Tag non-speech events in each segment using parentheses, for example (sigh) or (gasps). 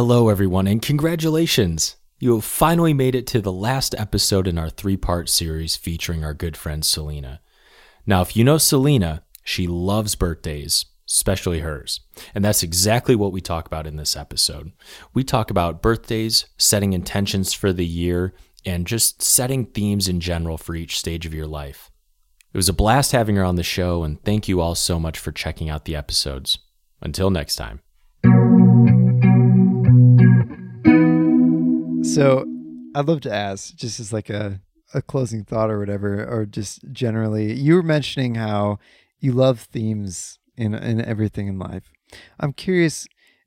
Hello, everyone, and congratulations! You have finally made it to the last episode in our three part series featuring our good friend Selena. Now, if you know Selena, she loves birthdays, especially hers. And that's exactly what we talk about in this episode. We talk about birthdays, setting intentions for the year, and just setting themes in general for each stage of your life. It was a blast having her on the show, and thank you all so much for checking out the episodes. Until next time. So I'd love to ask, just as like a, a closing thought or whatever, or just generally, you were mentioning how you love themes in in everything in life. I'm curious,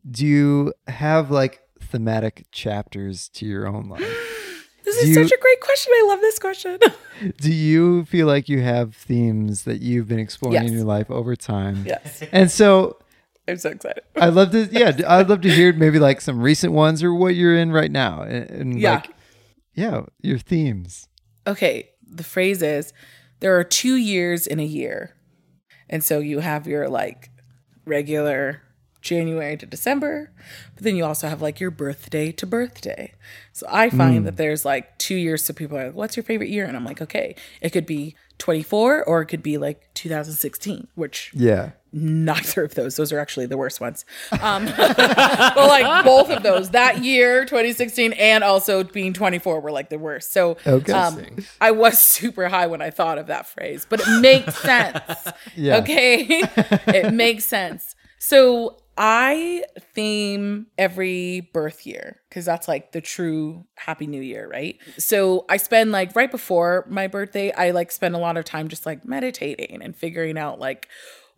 do you have like thematic chapters to your own life? (gasps) This Do is you- such a great question. I love this question. (laughs) Do you feel like you have themes that you've been exploring in your life over time? yes. And so I'm so excited. I'd love to, yeah, I'd love to hear (laughs) maybe like some recent ones or what you're in right now. And, and Yeah. like, yeah, your themes. Okay. The phrase is there are two years in a year. And so you have your like regular January to December, but then you also have like your birthday to birthday. So I find mm. that there's like two years. So people are like, what's your favorite year? And I'm like, okay, it could be 24 or it could be like 2016, which Yeah. Neither of those. Those are actually the worst ones. Um (laughs) but like both of those. That year 2016 and also being 24 were like the worst. So Okay. um i was super high when i thought of that phrase but it makes (laughs) sense. Yeah. okay? (laughs) It makes sense. So i theme every birth year because that's like the true happy new year right? So i spend like right before my birthday i like spend a lot of time just like meditating and figuring out like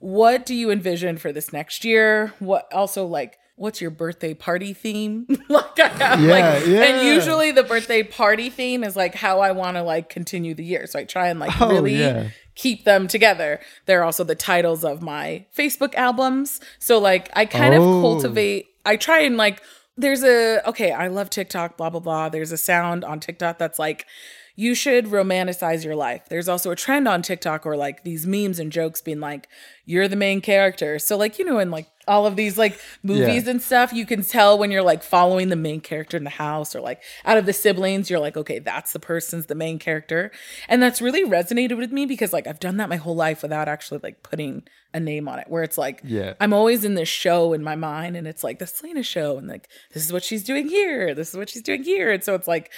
what do you envision for this next year what also like what's your birthday party theme (laughs) like i have Yeah, like yeah. and usually the birthday party theme is like how i want to like continue the year so i try and like Oh, really yeah. keep them together they're also the titles of my facebook albums so like i kind of Oh. cultivate i try and like there's a okay i love tiktok blah blah blah there's a sound on tiktok that's like you should romanticize your life. There's also a trend on TikTok or like these memes and jokes being like, you're the main character. So, like, you know, in like all of these like movies Yeah. and stuff, you can tell when you're like following the main character in the house or like out of the siblings, you're like, okay, that's the person's the main character. And that's really resonated with me because like I've done that my whole life without actually like putting a name on it, where it's like, Yeah. I'm always in this show in my mind and it's like the Selena show and like, this is what she's doing here. This is what she's doing here. And so it's like,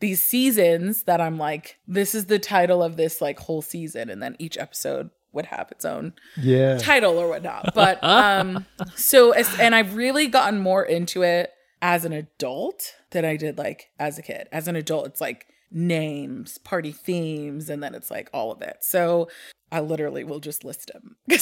these seasons that I'm like, this is the title of this like whole season, and then each episode would have its own Yeah. title or whatnot. But um, (laughs) so as, and I've really gotten more into it as an adult than I did like as a kid. As an adult, it's like names, party themes, and then it's like all of it. So I literally will just list them. (laughs)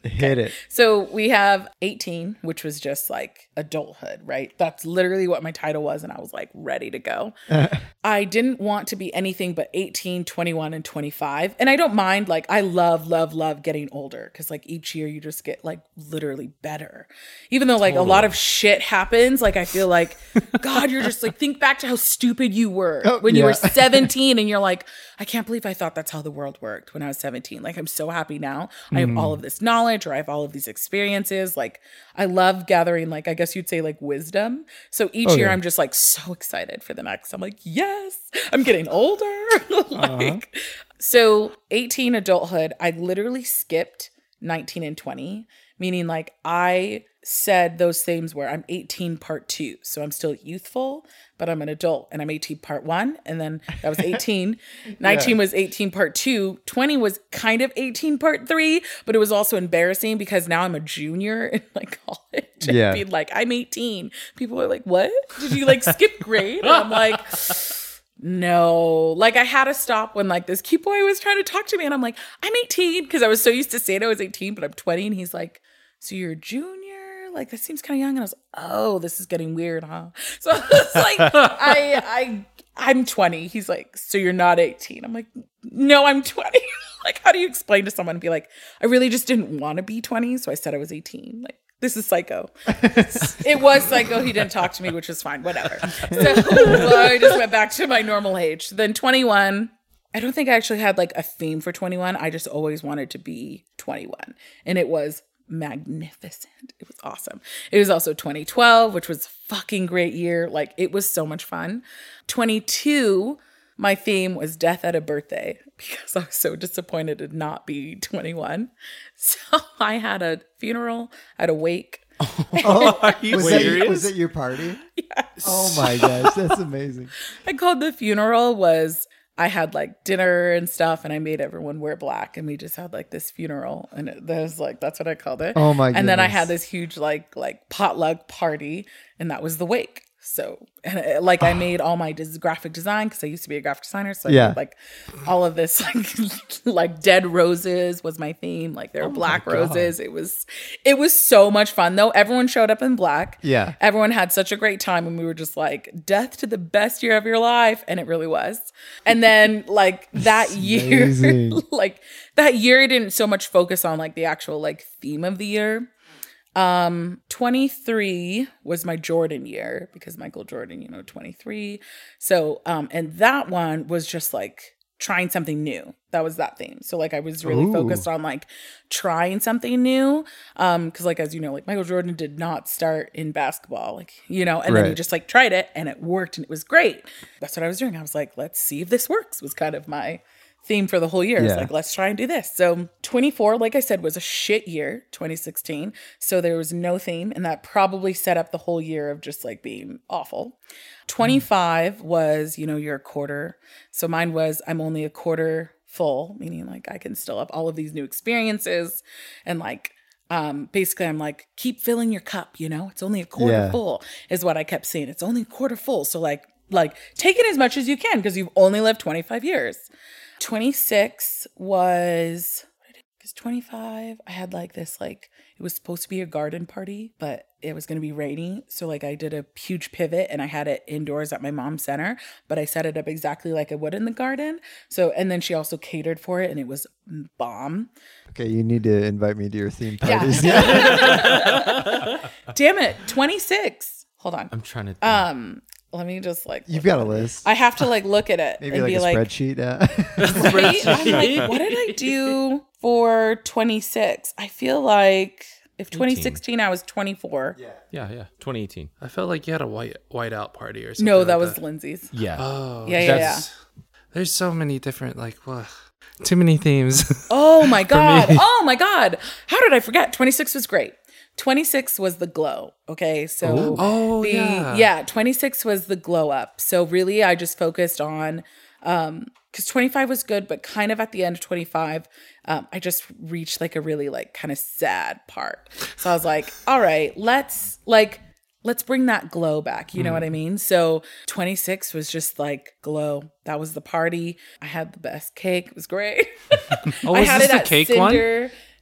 (laughs) Hit it. So we have 18, which was just like adulthood, right? That's literally what my title was. And I was like ready to go. (laughs) I didn't want to be anything but 18, 21, and 25. And I don't mind, like, I love, love, love getting older because, like, each year you just get, like, literally better. Even though, like, a lot of shit happens, like, I feel like, God, you're just like, think back to how stupid you were Oh, when you were 17 and you're like, I can't believe I thought that's how the world worked when I was 17. Like, I'm so happy now. I have all mm-hmm. of this knowledge or I have all of these experiences. Like, I love gathering, like, I guess you'd say, like, wisdom. So each Oh, year yeah. I'm just like so excited for the next. I'm like, yes, I'm getting older. (laughs) Uh-huh. like, so 18 adulthood, I literally skipped 19 and 20, meaning like I said those things where I'm 18 part two. So I'm still youthful, but I'm an adult and I'm 18 part one. And then that was 18. (laughs) 19 was 18 part two. 20 was kind of 18 part three, but it was also embarrassing because now I'm a junior (laughs) in like college. And Yeah. being like, I'm 18. People are like, what? Did you like skip (laughs) grade? And I'm like, no. Like I had to stop when like this cute boy was trying to talk to me and I'm like, I'm 18 because I was so used to saying I was 18, but I'm 20 and he's like, so you're a junior? Like that seems kind of young. And I was oh, this is getting weird, huh? (laughs) So it's like I I I'm 20. He's like, so you're not 18. I'm like, no, I'm 20. (laughs) like, how do you explain to someone and be like, I really just didn't want to be 20, so I said I was 18. Like, this is psycho. (laughs) it was psycho. He didn't talk to me, which was fine. Whatever. So I just went back to my normal age. Then 21. I don't think I actually had like a theme for 21. I just always wanted to be 21. And it was magnificent. It was awesome. It was also 2012, which was fucking great year. Like it was so much fun. 22, my theme was death at a birthday because I was so disappointed to not be 21. (laughs) So I had a funeral, I had a wake. (laughs) Oh, Are you was, that, serious? was it your party? Yes. Oh my gosh, that's amazing. (laughs) I called the funeral was I had like dinner and stuff and I made everyone wear black and we just had like this funeral and it, that was like that's what I called it. Oh my And then I had this huge like like potluck party and that was the wake. So and it, like I (sighs) made all my des- graphic design because I used to be a graphic designer. So Yeah. made, like all of this (laughs) like like dead roses was my theme. Like there were black roses. It was it was so much fun though. Everyone showed up in black. Yeah. Everyone had such a great time and we were just like death to the best year of your life and it really was. And then like (laughs) that year (laughs) like that year I didn't so much focus on like the actual like theme of the year. Um 23 was my Jordan year because Michael Jordan, you know, 23. So um and that one was just like trying something new. That was that theme. So like I was really Ooh. focused on like trying something new um cuz like as you know like Michael Jordan did not start in basketball like you know and then he just like tried it and it worked and it was great. That's what I was doing. I was like let's see if this works was kind of my theme for the whole year. It's like let's try and do this. So 24 like I said was a shit year, 2016. So there was no theme and that probably set up the whole year of just like being awful. 25 was, you know, you're a quarter. So mine was I'm only a quarter full, meaning like I can still have all of these new experiences and like um basically I'm like keep filling your cup, you know? It's only a quarter Yeah. full is what I kept saying. It's only a quarter full. So like like take it as much as you can because you've only lived 25 years. 26 was because 25 I had like this like it was supposed to be a garden party, but it was going to be rainy. So like I did a huge pivot and I had it indoors at my mom's center, but I set it up exactly like I would in the garden. So and then she also catered for it and it was bomb. Okay, you need to invite me to your theme Yeah. parties. (laughs) (laughs) Damn it, 26. Hold on. I'm trying to. Think. Um let me just like You've got a list. I have to like look at it (laughs) Maybe and like be a like spreadsheet. Yeah. (laughs) Right? (laughs) I'm like, what did I do for 26? I feel like if 2016 I was 24. yeah, yeah. yeah. 2018. I felt like you had a white white out party or something. No, like that was Lindsay's. Yeah. Oh, Yeah, yeah, yeah. There's so many different like well, too many themes. Oh my god. Oh my god. How did I forget? 26 was great. 26 was the glow. Okay. So Oh, the yeah. 26 was the glow up. So really I just focused on um because 25 was good, but kind of at the end of 25, um, I just reached like a really like kind of sad part. So I was like, (laughs) all right, let's like let's bring that glow back. You know what I mean? So 26 was just like glow. That was the party. I had the best cake. It was great. (laughs) oh, (laughs) I had this it the at cake one?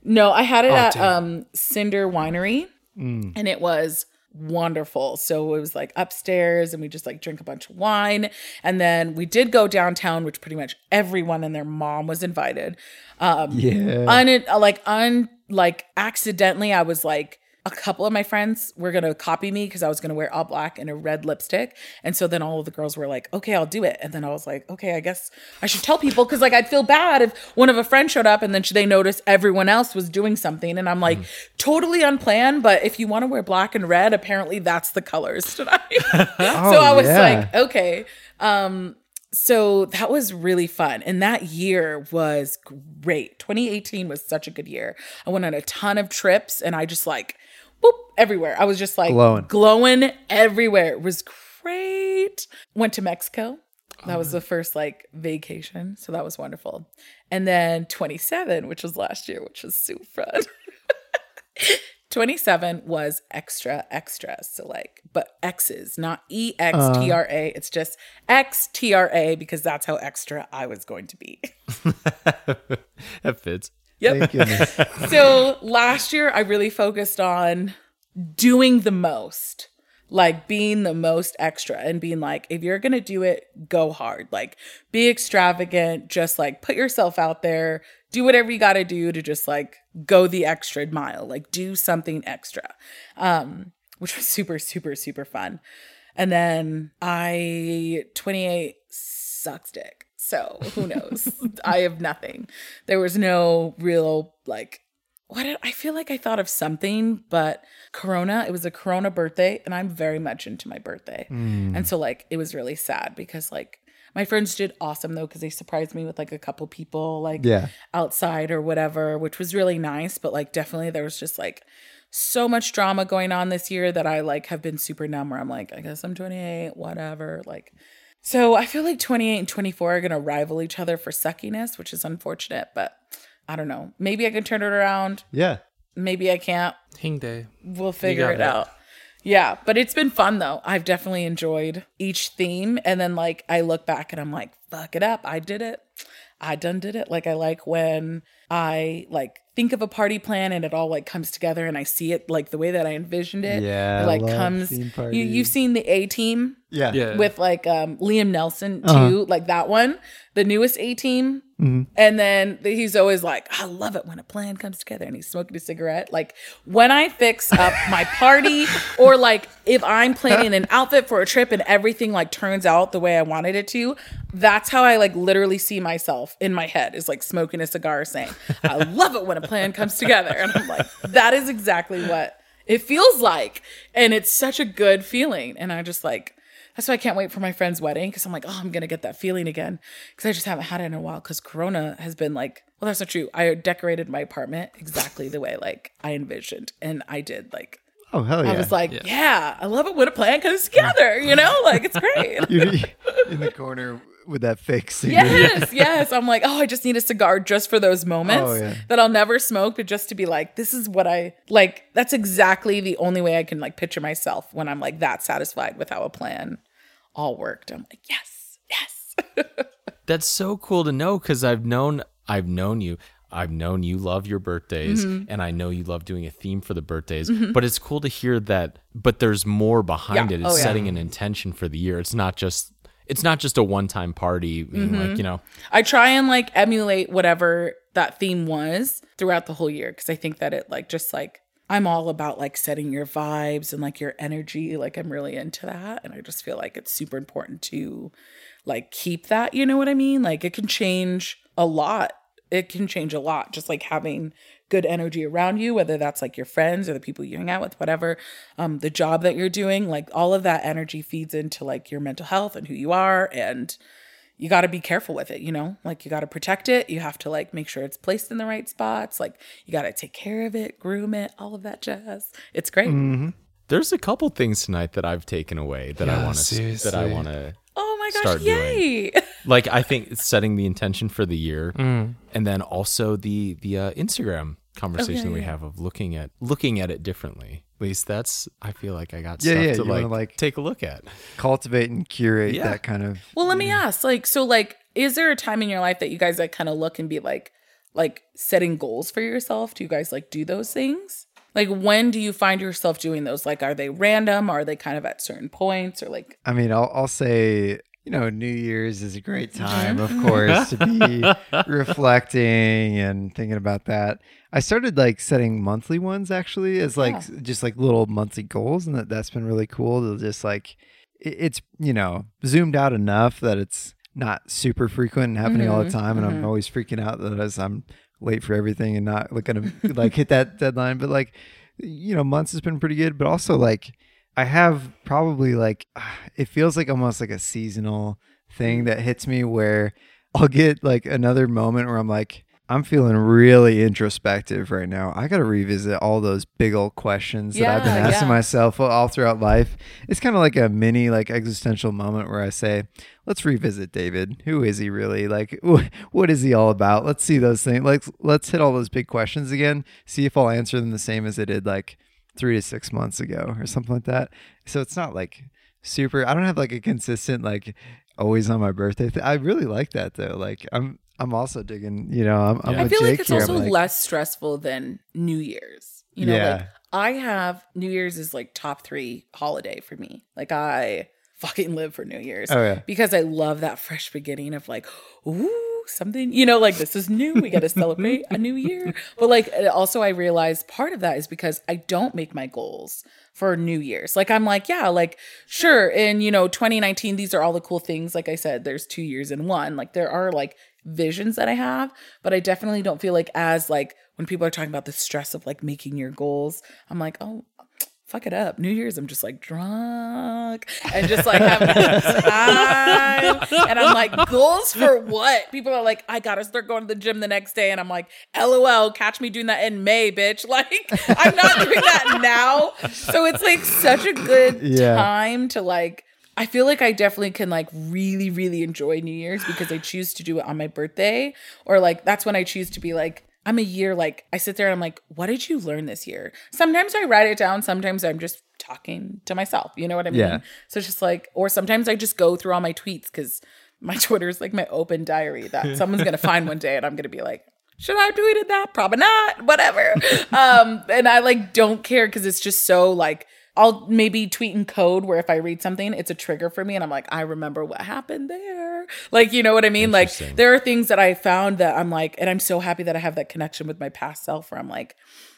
No, I had it at damn. um Cinder Winery, and it was wonderful. So it was like upstairs, and we just like drink a bunch of wine, and then we did go downtown, which pretty much everyone and their mom was invited. Um, yeah. un like un like accidentally, I was like. A couple of my friends were gonna copy me because I was gonna wear all black and a red lipstick, and so then all of the girls were like, "Okay, I'll do it." And then I was like, "Okay, I guess I should tell people because like I'd feel bad if one of a friend showed up and then they noticed everyone else was doing something, and I'm like totally unplanned. But if you want to wear black and red, apparently that's the colors tonight. (laughs) (laughs) so I was yeah. like, okay. Um, so that was really fun. And that year was great. 2018 was such a good year. I went on a ton of trips and I just like, boop, everywhere. I was just like Glowing. glowing everywhere. It was great. Went to Mexico. That was the first like vacation. So that was wonderful. And then 27, which was last year, which was super fun. (laughs) 27 was extra extra so like but x's not e x uh. t r a it's just x t r a because that's how extra i was going to be (laughs) (laughs) that fits. Yep. Thank goodness. (laughs) so last year i really focused on doing the most like being the most extra and being like if you're gonna do it go hard. Like be extravagant. Just like put yourself out there. Do whatever you gotta do to just like go the extra mile. Like do something extra um which was super super super fun. And then i 28 sucks dick so who knows (laughs) i have nothing there was no real like what did I feel like I thought of something, but Corona, it was a Corona birthday, and I'm very much into my birthday. Mm. And so like it was really sad because like my friends did awesome though, because they surprised me with like a couple people like Yeah. outside or whatever, which was really nice. But like definitely there was just like so much drama going on this year that I like have been super numb where I'm like, I guess I'm 28, whatever. Like so I feel like 28 and 24 are gonna rival each other for suckiness, which is unfortunate, but I don't know. Maybe I can turn it around. Yeah. Maybe I can't. Hing day. We'll figure it it. out. Yeah, but it's been fun though. I've definitely enjoyed each theme. And then like I look back and I'm like, fuck it up. I did it. I done did it. Like I like when I like think of a party plan and it all like comes together and I see it like the way that I envisioned it. Yeah, It like love comes you you've seen the A team Yeah. Yeah. with like um Liam Neeson too, Uh-huh. like that one, the newest A team. Mhm. And then he's always like, I love it when a plan comes together and he's smoking a cigarette. Like when I fix up my party (laughs) or like if I'm planning an outfit for a trip and everything like turns out the way I wanted it to, that's how I like literally see myself in my head is like smoking a cigar saying, I love it when a plan comes together. And I'm like, that is exactly what it feels like. And it's such a good feeling. And I just like, that's why I can't wait for my friend's wedding because I'm like, oh, I'm gonna get that feeling again because I just haven't had it in a while. Because Corona has been like, well, that's not true. I decorated my apartment exactly the way like I envisioned, and I did. Like, Oh hell yeah! I was like, yeah. I love it when a plan comes together. You know, like it's great. (laughs) (laughs) In the corner with that fake (laughs) cigarette. Yes, yes. I'm like, oh, I just need a cigar just for those moments Oh, yeah. that I'll never smoke, but just to be like, this is what I like. That's exactly the only way I can like picture myself when I'm like that satisfied with how a plan all worked. I'm like, yes, yes. (laughs) That's so cool to know because I've known I've known you. I've known you love your birthdays Mm-hmm. and I know you love doing a theme for the birthdays. But it's cool to hear that but there's more behind Yeah. it. It's Oh, yeah. setting an intention for the year. It's not just it's not just a one time party Mm-hmm. like, you know, I try and like emulate whatever that theme was throughout the whole year because I think that it like just like I'm all about like setting your vibes and like your energy. Like I'm really into that. And I just feel like it's super important to like keep that. You know what I mean? Like it can change a lot. It can change a lot just like having good energy around you, whether that's like your friends or the people you hang out with, whatever, um, the job that you're doing, like all of that energy feeds into like your mental health and who you are. And you got to be careful with it, you know? Like you got to protect it. You have to like make sure it's placed in the right spots. Like you got to take care of it, groom it, all of that jazz. It's great. there's a couple things tonight that I've taken away that I want to that I want to Oh my gosh, Start doing. yay. (laughs) like I think setting the intention for the year, and then also the the uh, Instagram conversation we yeah. have of looking at looking at it differently. At least that's I feel like I got Yeah, stuff yeah, to like, like- take a look at. Cultivate and curate Yeah. that kind of. well, let me ask like, so like, is there a time in your life that you guys like kind of look and be like, like setting goals for yourself? Do you guys like do those things? Like, when do you find yourself doing those? Like, are they random? Are they kind of at certain points or like, I mean, I'll, I'll say, you know, New Year's is a great mm-hmm. time, of course, to be (laughs) reflecting and thinking about that. I started like setting monthly ones actually as like Yeah. just like little monthly goals, and that that's been really cool to just like it, it's you know zoomed out enough that it's not super frequent and happening all the mm-hmm. time, and I'm mm-hmm. always freaking out that as I'm late for everything and not like gonna like hit that (laughs) deadline, but like you know months has been pretty good, but also like I have probably like (sighs) it feels like almost like a seasonal thing that hits me where I'll get like another moment where I'm like I'm feeling really introspective right now. I got to revisit all those big old questions that I've been asking yeah. myself all throughout life. It's kind of like a mini like existential moment where I say, "Let's revisit David. Who is he really? Like (laughs) wh- what is he all about? Let's see those things. Like let's hit all those big questions again. See if I'll answer them the same as I did like three to six months ago or something like that. So it's not like super. I don't have like a consistent like always on my birthday. Th- I really like that though. Like I'm I'm also digging. You know, I'm, I'm I feel Jake like it's here. Also like, less stressful than New Year's. You know, Yeah. like I have New Year's is like top three holiday for me. Like I fucking live for New Year's. Oh, yeah. Because I love that fresh beginning of like, ooh, something, you know, like this is new. We got to celebrate a new year. (laughs) But like also I realized part of that is because I don't make my goals for New Year's. Like I'm like, yeah, like sure, in you know, 2019, these are all the cool things. Like I said, there's two years in one. Like there are like visions that I have, but I definitely don't feel like as like when people are talking about the stress of like making your goals, I'm like, oh, fuck it up. New Year's, I'm just like drunk and just like having a time. And I'm like, goals for what? People are like, I gotta start going to the gym the next day. And I'm like, LOL, catch me doing that in May, bitch. (laughs) Like, I'm not doing that now. So it's like such a good Yeah. time to like, I feel like I definitely can like really, really enjoy New Year's because I choose to do it on my birthday. Or like, that's when I choose to be like, I'm a year like I sit there and I'm like, what did you learn this year? Sometimes I write it down, sometimes I'm just talking to myself. You know what I mean? Yeah. So it's just like, or sometimes I just go through all my tweets because my (laughs) Twitter is like my open diary that (laughs) someone's gonna find one day and I'm gonna be like, should I have tweeted that? Probably not. Whatever. (laughs) um, and I like don't care because it's just so like I'll maybe tweet in code where if I read something, it's a trigger for me, and I'm like, I remember what happened there. Like, you know what I mean? Like, there are things that I found that I'm like, and I'm so happy that I have that connection with my past self where I'm like,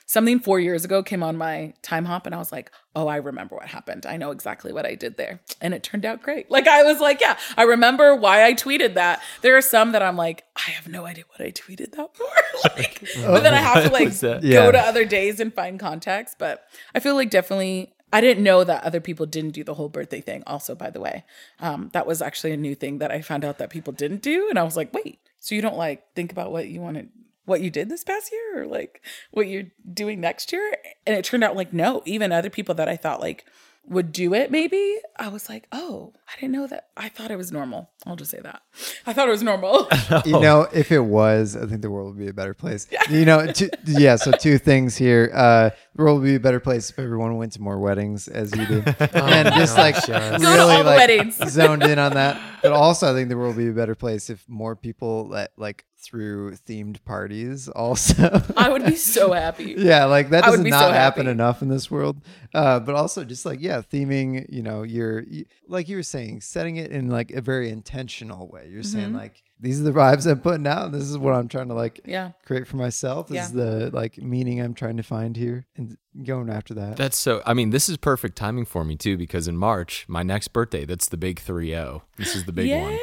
something four years ago came on my Timehop, and I was like, oh, I remember what happened. I know exactly what I did there. And it turned out great. Like, I was like, yeah, I remember why I tweeted that. There are some that I'm like, I have no idea what I tweeted that for. (laughs) like, but then I have to like was? Yeah. go to other days and find context. But I feel like definitely I didn't know that other people didn't do the whole birthday thing. Also, by the way, um, that was actually a new thing that I found out that people didn't do, and I was like, wait, so you don't like think about what you wanted, what you did this past year, or like what you're doing next year? And it turned out like no, even other people that I thought like would do it maybe i was like oh i didn't know that i thought it was normal i'll just say that i thought it was normal (laughs) You know, if it was, I think the world would be a better place. You know, two, yeah. So two things here: uh, the world would be a better place if everyone went to more weddings as you do, (laughs) and just like yes. Go to all like weddings. zoned in on that. But also, I think the world would be a better place if more people let like through themed parties. Also, i would be so (laughs) happy yeah, like that does not so happen happy. enough in this world. Uh, but also, just like yeah, theming. You know, you're you, like you were saying, setting it in like a very intentional way. You're saying Mm-hmm. like these are the vibes I'm putting out. This is what I'm trying to like yeah create for myself. This is the like meaning I'm trying to find here, and going after that. That's so. I mean, this is perfect timing for me too because in March, my next birthday, that's the big three zero. This is the big one.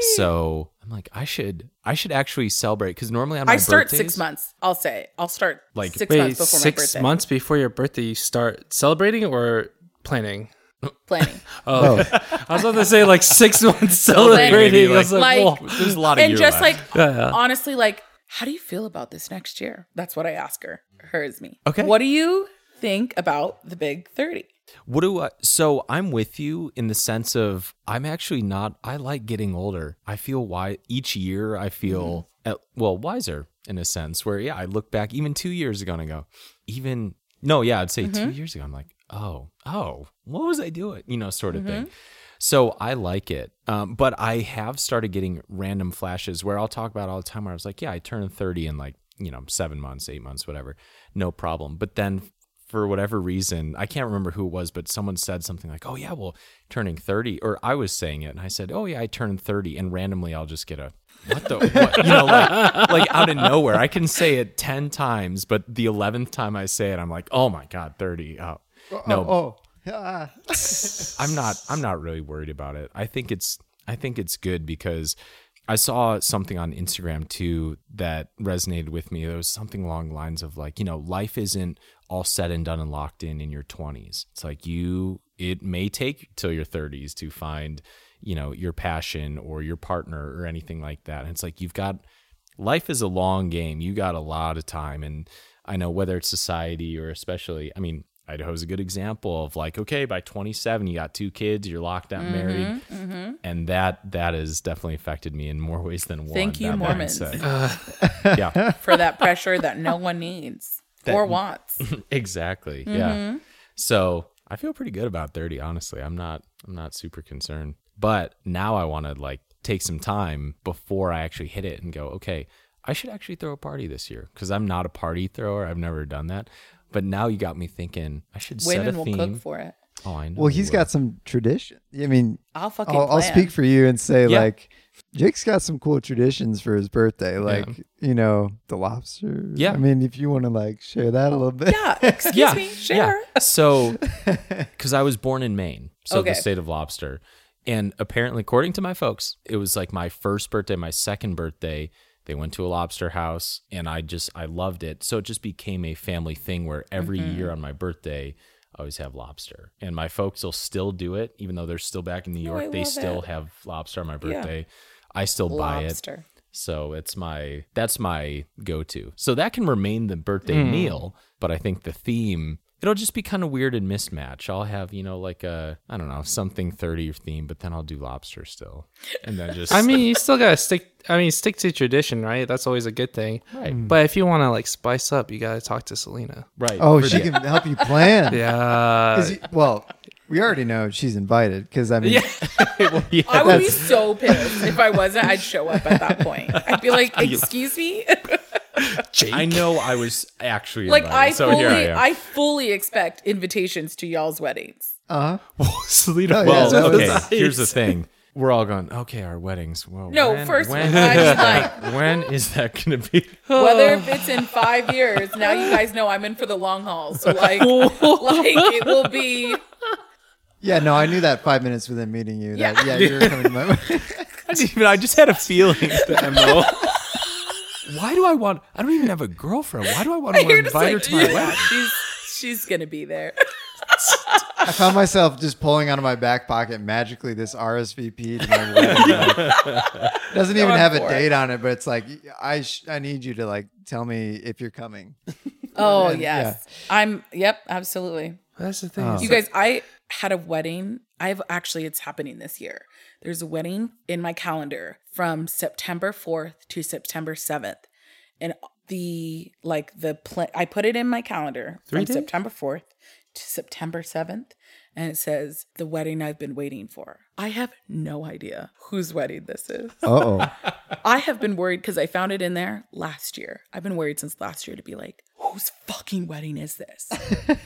Yay! So I'm like, I should, I should actually celebrate because normally on my I my start birthdays, six months. I'll say I'll start Like, six Wait, months before my six birthday. months before your birthday, you start celebrating or planning? planning. (laughs) Oh, I was about to say like six (laughs) months Maybe, celebrating. I was like, like- There's a lot of and just left. like Yeah, yeah. honestly, like, how do you feel about this next year? That's what I ask her. Her is me. Okay. What do you think about the big thirty? What do I? So I'm with you in the sense of I'm actually not. I like getting older. I feel why each year I feel uh, well wiser in a sense. Where yeah, I look back even two years ago and I go, even no, yeah, I'd say two years ago. I'm like, oh, oh, what was I doing? You know, sort of thing. So I like it, um, but I have started getting random flashes where I'll talk about all the time. Where I was like, yeah, I turned 30 in like you know seven months, eight months, whatever, no problem. But then for whatever reason, I can't remember who it was, but someone said something like, "Oh yeah, well, turning 30," or I was saying it, and I said, "Oh yeah, I turned 30," and randomly I'll just get a what the what? (laughs) you know like like out of nowhere. I can say it 10 times, but the 11th time I say it, I'm like, "Oh my god, 30." Oh. No, Oh, oh. (laughs) I'm not I'm not really worried about it. I think it's I think it's good because I saw something on Instagram too that resonated with me. There was something along the lines of like, you know, life isn't all said and done and locked in in your 20s. It's like you it may take till your 30s to find, you know, your passion or your partner or anything like that. And it's like you've got life is a long game. You got a lot of time and I know whether it's society or especially, I mean, Idaho's a good example of like, okay, by 27, you got two kids, you're locked Mm-hmm, out, married, and that that has definitely affected me in more (laughs) ways than one. Thank you, that Mormons. mindset. (laughs) yeah, (laughs) For that pressure that no one needs or wants. exactly. Mm-hmm. Yeah. So I feel pretty good about 30. Honestly, I'm not. I'm not super concerned. But now I want to like take some time before I actually hit it and go, okay, I should actually throw a party this year because I'm not a party thrower. I've never done that. But now you got me thinking I should set Women a will theme. cook for it. oh, I know. Well, you he's will. got some tradition. I mean, I'll fucking I'll, I'll plan. speak for you and say Yeah. like Jake's got some cool traditions for his birthday, like you know the lobster. Yeah. I mean, if you want to like share that a little bit. Yeah, excuse me, share. So, (laughs) because I was born in Maine, so Okay. the state of lobster, And apparently, according to my folks, it was like my first birthday, my second birthday. They went to a lobster house and I just, I loved it. So it just became a family thing where every Mm-hmm. year on my birthday, I always have lobster. And my folks will still do it, even though they're still back in New York. I they still it. have lobster on my birthday. I still buy it. So it's my that's my go-to. So that can remain the birthday Hmm. meal, but I think the theme it'll just be kind of weird and mismatch. I'll have, you know, like a I don't know, something 30 theme, but then I'll do lobster still. And then just I mean, you still gotta stick. I mean, stick to tradition, right? That's always a good thing. Right. Hmm. But if you want to like spice up, you gotta talk to Selena. right. Oh, she can help you plan. (laughs) Yeah. you- well, we already know she's invited because I mean, (laughs) (laughs) yeah, I would be so pissed if I wasn't. I'd show up at that point. I'd be like, "Excuse me." I know I was actually like I so fully, here I. I fully expect invitations to y'all's weddings. (laughs) uh Selena, Oh, well, that was okay, nice. here's the thing. We're all going, okay, our weddings. Well, No, when, first when, I just like (laughs) when is that going to be? whether if it's in five years. Now you guys know I'm in for the long haul. So like, like it will be. yeah, no, I knew that five minutes within meeting you. That yeah, you were coming to my (laughs) I, didn't even, I just had a feeling. Mo. Why do I want? I don't even have a girlfriend. Why do I want (laughs) to You're just invite her to my yeah, wedding? she's she's gonna be there. I found myself just pulling out of my back pocket magically this RSVP to my wedding. Doesn't even have a for it. date on it, but it's like I sh- I need you to like tell me if you're coming. (laughs) Oh And- yes, I'm. Yep, absolutely. That's the thing. Oh. You guys, I had a wedding. I've actually, it's happening this year. There's a wedding in my calendar from September 4th to September 7th. And the, like, the, pl- I put it in my calendar Three from days? September 4th to September 7th. And it says, the wedding I've been waiting for. I have no idea whose wedding this is. Oh. (laughs) I have been worried because I found it in there last year. I've been worried since last year to be like, whose fucking wedding is this?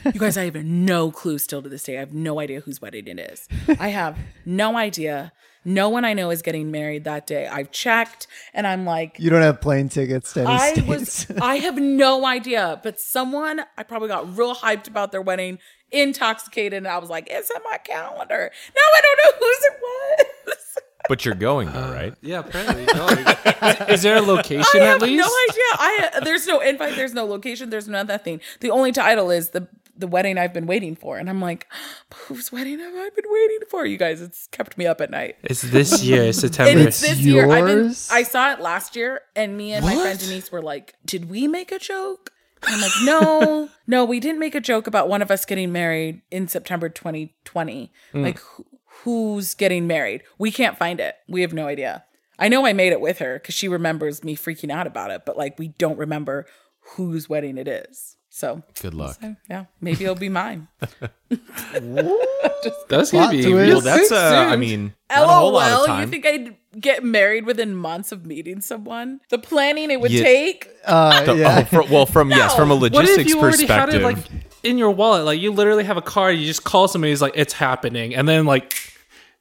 you guys, I have no clue still to this day. I have no idea whose wedding it is. I have no idea. No one I know is getting married that day. I've checked and I'm like, You don't have plane tickets to any I states. was I have no idea, but someone I probably got real hyped about their wedding, intoxicated, and I was like, it's in my calendar. Now I don't know whose it was. (laughs) But you're going though, right? yeah, apparently. no. (laughs) is there a location I at least? no idea. I there's no invite, there's no location, there's no nothing. The only title is the the wedding I've been waiting for, and I'm like, (gasps) whose wedding have I been waiting for? You guys, it's kept me up at night. It's this year, (laughs) And September. it's this year. I've been. I saw it last year, and me and my friend Denise were like, "Did we make a joke?" And I'm like, "No, (laughs) no, we didn't make a joke about one of us getting married in September 2020. Hmm. Like, who, who's getting married? We can't find it. We have no idea. I know I made it with her because she remembers me freaking out about it, but like, we don't remember whose wedding it is. So, Good luck. so, yeah, maybe it'll be mine. (laughs) That's gonna be twist. Well, that's uh, I soon. mean, not a whole lot of LOL, time. you think I'd get married within months of meeting someone? The planning it would Yeah. take? Uh, The- yeah. oh, fro- well, from yes, from a What What if logistics you already had perspective, it like in your wallet? Like you literally have a card. You just call somebody. Who's like, it's happening, and then like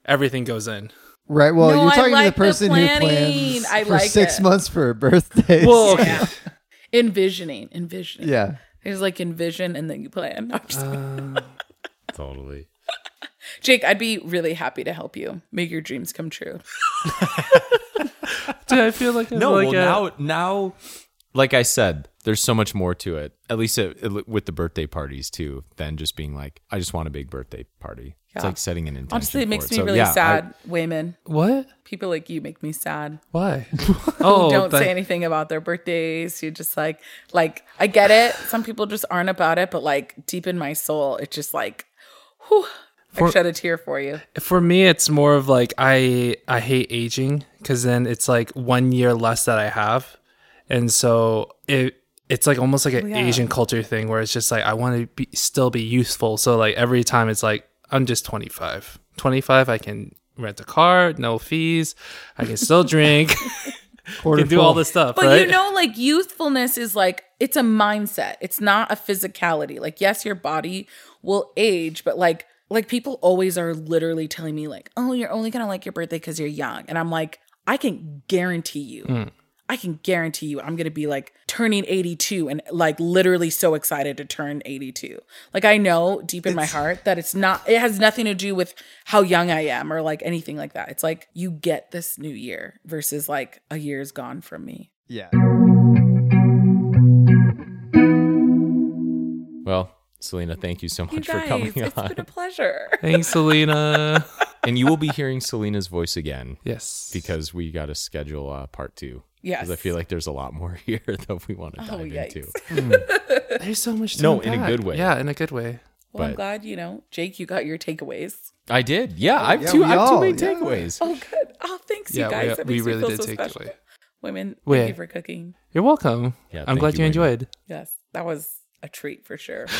everything goes in. Right. Well, No, you're talking to like the the person who planning. plans I for like six it. months for a birthday. Well, okay. Yeah. Envisioning, envisioning. yeah. There's like envision and then you plan. No, I'm just- Uh, (laughs) totally. Jake, I'd be really happy to help you make your dreams come true. (laughs) Dude, I feel like No, like well a- now now, like I said, there's so much more to it. At least it, it- with the birthday parties too, than just being like, I just want a big birthday party. It's like setting an intention. Honestly, it for makes me So, really yeah, I- sad, Wayman. what? People like you make me sad. Why? (laughs) (laughs) oh, don't that- say anything about their birthdays. You just like like I get it. Some people just aren't about it, but like deep in my soul, it's just like whew, I shed a tear for you. For me, it's more of like I I hate aging because then it's like one year less that I have, and so it it's like almost like an yeah. Asian culture thing where it's just like I want to be still be useful. So like every time it's like I'm just 25. 25, I can rent a car, no fees. I can still (laughs) drink. Quarter (laughs) can do all full. this stuff, But right? you know, like youthfulness is like it's a mindset. It's not a physicality. Like, yes, your body will age, but like like people always are literally telling me, like, oh, you're only gonna like your birthday because you're young. And I'm like, I can guarantee you, hmm. I can guarantee you I'm going to be like turning 82 and like literally so excited to turn 82. Like I know deep in my heart that it's not it has nothing to do with how young I am or like anything like that. It's like you get this new year versus like a year's gone from me. Yeah. Well, Selena, thank you so You much for coming it's on. It's been a pleasure. Thanks, Selena. (laughs) and you will be hearing Selena's voice again yes. because we got to schedule uh, part two. Yes. Because I feel like there's a lot more (laughs) here that we want to Oh, dive into. yikes. (laughs) there's so much to No, in a good way. Yeah, in a good way. Well, I'm glad, you know, Jake, you got your takeaways. I did. Yeah, I have yeah, two, I have two all- main yeah. takeaways. Oh, good. Oh, thanks, Yeah, you we- guys. That we makes me really feel did so take special. away. Women, Wait. thank you for cooking. You're welcome. Yeah, I'm glad you, you, enjoyed. Yes, that was a treat for sure. (laughs)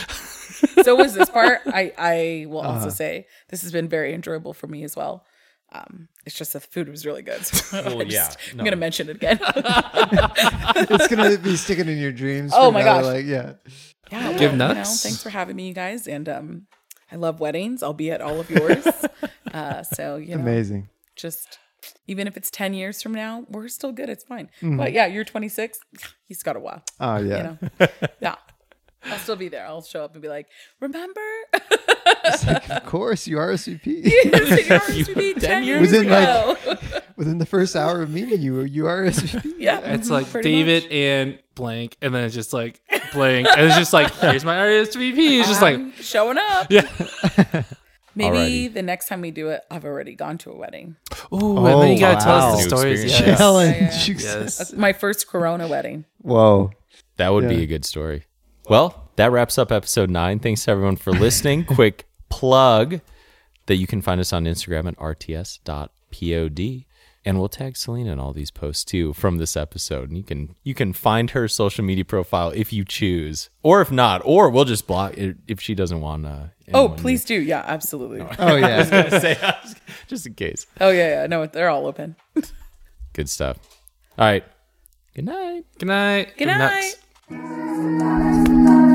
so was this part. (laughs) I I will also Uh-huh. say this has been very enjoyable for me as well. Um, it's just that the food was really good. So (laughs) Well, just- yeah, I'm no. gonna mention it again. (laughs) it's gonna be sticking in your dreams. Oh my now, gosh. Like, yeah. yeah, Give well, you know, nuts. thanks for having me, you guys. And um, I love weddings. I'll be at all of yours. uh, so you know, Amazing. just even if it's 10 years from now, we're still good. It's fine. Mm-hmm. But yeah, you're 26. He's got a while. Oh yeah. You know, yeah. I'll still be there. I'll show up and be like, remember? Of (laughs) course, you RSVP. (laughs) you RSVP (laughs) 10 years Within, ago. Within the first hour of meeting you, you are RSVP. yeah. It's like David much. and blank, and then it's just like blank, and it's just like here's my RSVP. It's just like I'm showing up. yeah. Maybe Alrighty. the next time we do it, I've already gone to a wedding. Ooh, and then you oh, gotta tell us the New stories. experience. Yes. Challenge. Yeah, Yes. My first Corona wedding. Whoa. That would be a good story. Well, that wraps up episode nine. Thanks to everyone for listening. (laughs) Quick plug that you can find us on Instagram at rts.pod. And we'll tag Selena in all these posts too from this episode. And you can you can find her social media profile if you choose. Or if not, or we'll just block it if she doesn't want uh Oh, anyone please do. Yeah, absolutely. Oh yeah. (laughs) to say just in case. Oh, yeah, yeah. No, they're all open. Good stuff. All right. Good night. Good night. Good Nuts. night. Love is love.